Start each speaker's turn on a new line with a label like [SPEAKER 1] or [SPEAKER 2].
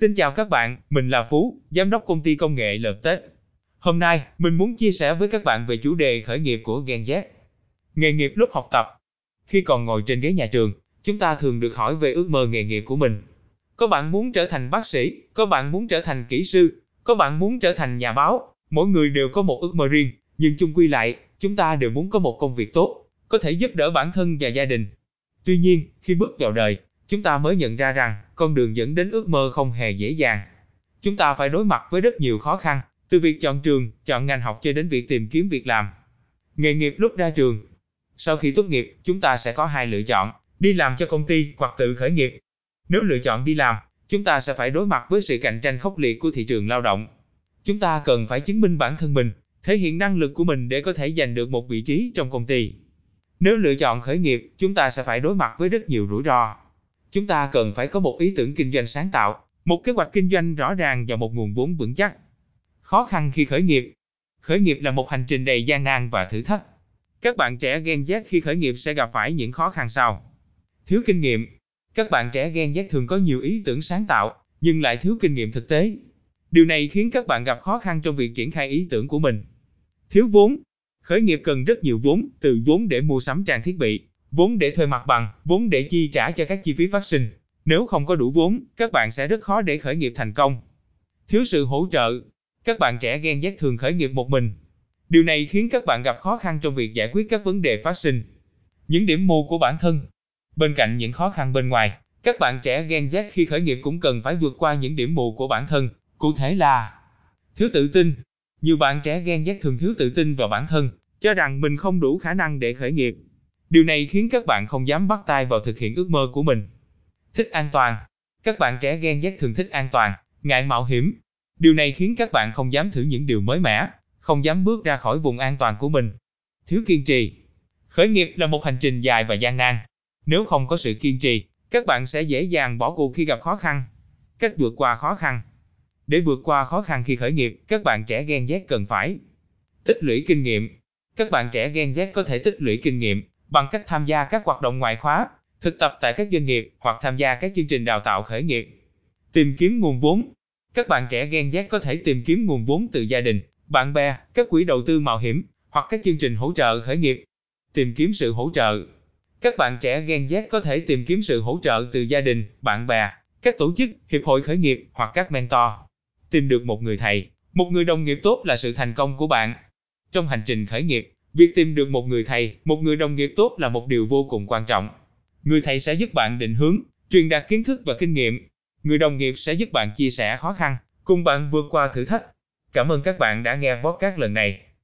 [SPEAKER 1] Xin chào các bạn, mình là Phú, giám đốc công ty công nghệ Lợp Tết. Hôm nay, mình muốn chia sẻ với các bạn về chủ đề khởi nghiệp của Gen Z. Nghề nghiệp lúc học tập. Khi còn ngồi trên ghế nhà trường, chúng ta thường được hỏi về ước mơ nghề nghiệp của mình. Có bạn muốn trở thành bác sĩ, có bạn muốn trở thành kỹ sư, có bạn muốn trở thành nhà báo. Mỗi người đều có một ước mơ riêng, nhưng chung quy lại, chúng ta đều muốn có một công việc tốt, có thể giúp đỡ bản thân và gia đình. Tuy nhiên, khi bước vào đời, chúng ta mới nhận ra rằng con đường dẫn đến ước mơ không hề dễ dàng. Chúng ta phải đối mặt với rất nhiều khó khăn, từ việc chọn trường, chọn ngành học cho đến việc tìm kiếm việc làm. Nghề nghiệp lúc ra trường. Sau khi tốt nghiệp, chúng ta sẽ có hai lựa chọn, đi làm cho công ty hoặc tự khởi nghiệp. Nếu lựa chọn đi làm, chúng ta sẽ phải đối mặt với sự cạnh tranh khốc liệt của thị trường lao động. Chúng ta cần phải chứng minh bản thân mình, thể hiện năng lực của mình để có thể giành được một vị trí trong công ty. Nếu lựa chọn khởi nghiệp, chúng ta sẽ phải đối mặt với rất nhiều rủi ro. Chúng ta cần phải có một ý tưởng kinh doanh sáng tạo, một kế hoạch kinh doanh rõ ràng và một nguồn vốn vững chắc. Khó khăn khi khởi nghiệp Khởi nghiệp là một hành trình đầy gian nan và thử thách. Các bạn trẻ Gen Z khi khởi nghiệp sẽ gặp phải những khó khăn sau. Thiếu kinh nghiệm Các bạn trẻ Gen Z thường có nhiều ý tưởng sáng tạo, nhưng lại thiếu kinh nghiệm thực tế. Điều này khiến các bạn gặp khó khăn trong việc triển khai ý tưởng của mình. Thiếu vốn Khởi nghiệp cần rất nhiều vốn, từ vốn để mua sắm trang thiết bị, vốn để thuê mặt bằng, vốn để chi trả cho các chi phí phát sinh. Nếu không có đủ vốn, các bạn sẽ rất khó để khởi nghiệp thành công. Thiếu sự hỗ trợ. Các bạn trẻ Gen Z thường khởi nghiệp một mình. Điều này khiến các bạn gặp khó khăn trong việc giải quyết các vấn đề phát sinh. Những điểm mù của bản thân. Bên cạnh những khó khăn bên ngoài, các bạn trẻ Gen Z khi khởi nghiệp cũng cần phải vượt qua những điểm mù của bản thân, cụ thể là thiếu tự tin. Nhiều bạn trẻ Gen Z thường thiếu tự tin vào bản thân, cho rằng mình không đủ khả năng để khởi nghiệp. Điều này khiến các bạn không dám bắt tay vào thực hiện ước mơ của mình. Thích an toàn. Các bạn trẻ Gen Z thường thích an toàn, ngại mạo hiểm. Điều này khiến các bạn không dám thử những điều mới mẻ, không dám bước ra khỏi vùng an toàn của mình. Thiếu kiên trì. Khởi nghiệp là một hành trình dài và gian nan. Nếu không có sự kiên trì, các bạn sẽ dễ dàng bỏ cuộc khi gặp khó khăn. Cách vượt qua khó khăn. Để vượt qua khó khăn khi khởi nghiệp, các bạn trẻ Gen Z cần phải tích lũy kinh nghiệm. Các bạn trẻ Gen Z có thể tích lũy kinh nghiệm bằng cách tham gia các hoạt động ngoại khóa, thực tập tại các doanh nghiệp hoặc tham gia các chương trình đào tạo khởi nghiệp. Tìm kiếm nguồn vốn. Các bạn trẻ Gen Z có thể tìm kiếm nguồn vốn từ gia đình, bạn bè, các quỹ đầu tư mạo hiểm hoặc các chương trình hỗ trợ khởi nghiệp. Tìm kiếm sự hỗ trợ. Các bạn trẻ Gen Z có thể tìm kiếm sự hỗ trợ từ gia đình, bạn bè, các tổ chức, hiệp hội khởi nghiệp hoặc các mentor. Tìm được một người thầy, một người đồng nghiệp tốt là sự thành công của bạn. Trong hành trình khởi nghiệp, việc tìm được một người thầy, một người đồng nghiệp tốt là một điều vô cùng quan trọng. Người thầy sẽ giúp bạn định hướng, truyền đạt kiến thức và kinh nghiệm. Người đồng nghiệp sẽ giúp bạn chia sẻ khó khăn, cùng bạn vượt qua thử thách. Cảm ơn các bạn đã nghe podcast lần này.